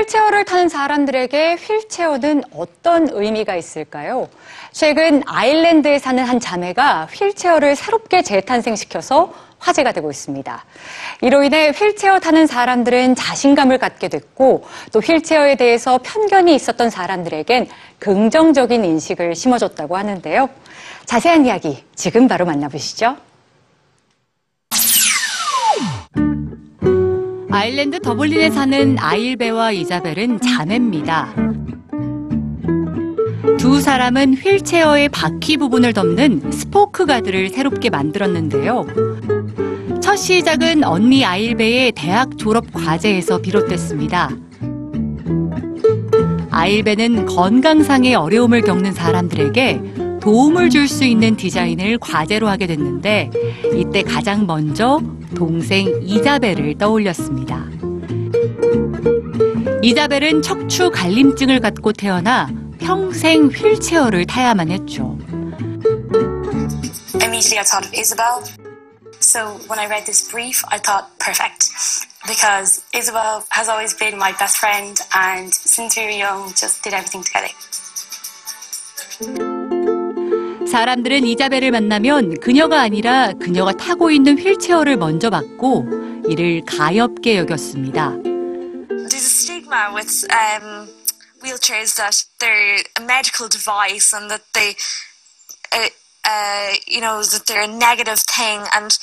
휠체어를 타는 사람들에게 휠체어는 어떤 의미가 있을까요? 최근 아일랜드에 사는 한 자매가 휠체어를 새롭게 재탄생시켜서 화제가 되고 있습니다. 이로 인해 휠체어 타는 사람들은 자신감을 갖게 됐고 또 휠체어에 대해서 편견이 있었던 사람들에겐 긍정적인 인식을 심어줬다고 하는데요. 자세한 이야기 지금 바로 만나보시죠. 아일랜드 더블린에 사는 아일베와 이자벨은 자매입니다. 두 사람은 휠체어의 바퀴 부분을 덮는 스포크 가드를 새롭게 만들었는데요. 첫 시작은 언니 아일베의 대학 졸업 과제에서 비롯됐습니다. 아일베는 건강상의 어려움을 겪는 사람들에게 도움을 줄 수 있는 디자인을 과제로 하게 됐는데 이때 가장 먼저 동생 이자벨을 떠올렸습니다. 이자벨은 척추 갈림증을 갖고 태어나 평생 휠체어를 타야만 했죠. immediately I thought of Isabel. So when I read this brief, I thought perfect because Isabel has always been my best friend, and since we were young, just did everything together. 사람들은 이자벨을 만나면 그녀가 아니라 그녀가 타고 있는 휠체어를 먼저 봤고 이를 가엽게 여겼습니다. There's a stigma with um, wheelchairs that they're a medical device and that they, uh, uh, you know, that they're a negative thing. And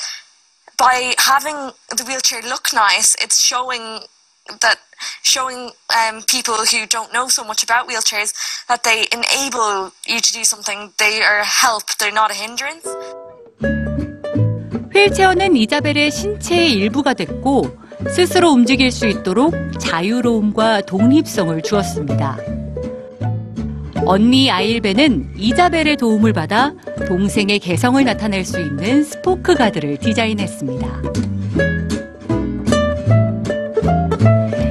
by having the wheelchair look nice, it's showing that showing um, people who don't know so much about wheelchairs that they enable you to do something. They are help. They're not a hindrance. 휠체어는 이자벨의 신체의 일부가 됐고 스스로 움직일 수 있도록 자유로움과 독립성을 주었습니다. 언니 아일베는 이자벨의 도움을 받아 동생의 개성을 나타낼 수 있는 스포크 가드를 디자인했습니다.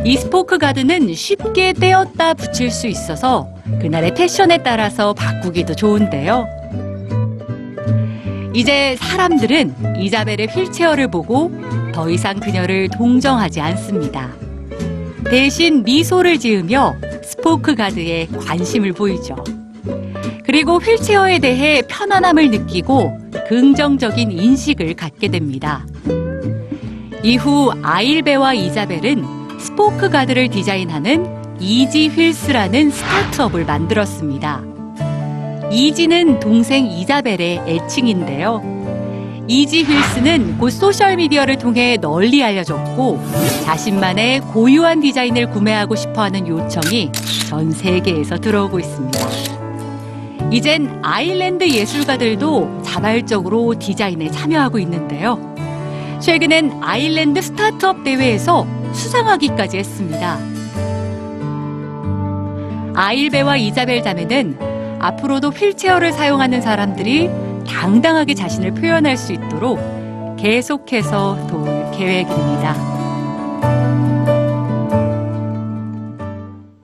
이 스포크 가드는 쉽게 떼었다 붙일 수 있어서 그날의 패션에 따라서 바꾸기도 좋은데요. 이제 사람들은 이자벨의 휠체어를 보고 더 이상 그녀를 동정하지 않습니다. 대신 미소를 지으며 스포크 가드에 관심을 보이죠. 그리고 휠체어에 대해 편안함을 느끼고 긍정적인 인식을 갖게 됩니다. 이후 아일베와 이자벨은 스포크 가드를 디자인하는 이지 휠스라는 스타트업을 만들었습니다. 이지는 동생 이자벨의 애칭인데요. 이지 휠스는 곧 소셜미디어를 통해 널리 알려졌고 자신만의 고유한 디자인을 구매하고 싶어하는 요청이 전 세계에서 들어오고 있습니다. 이젠 아일랜드 예술가들도 자발적으로 디자인에 참여하고 있는데요. 최근엔 아일랜드 스타트업 대회에서 수상하기까지 했습니다. 아일베와 이자벨 자매는 앞으로도 휠체어를 사용하는 사람들이 당당하게 자신을 표현할 수 있도록 계속해서 도울 계획입니다.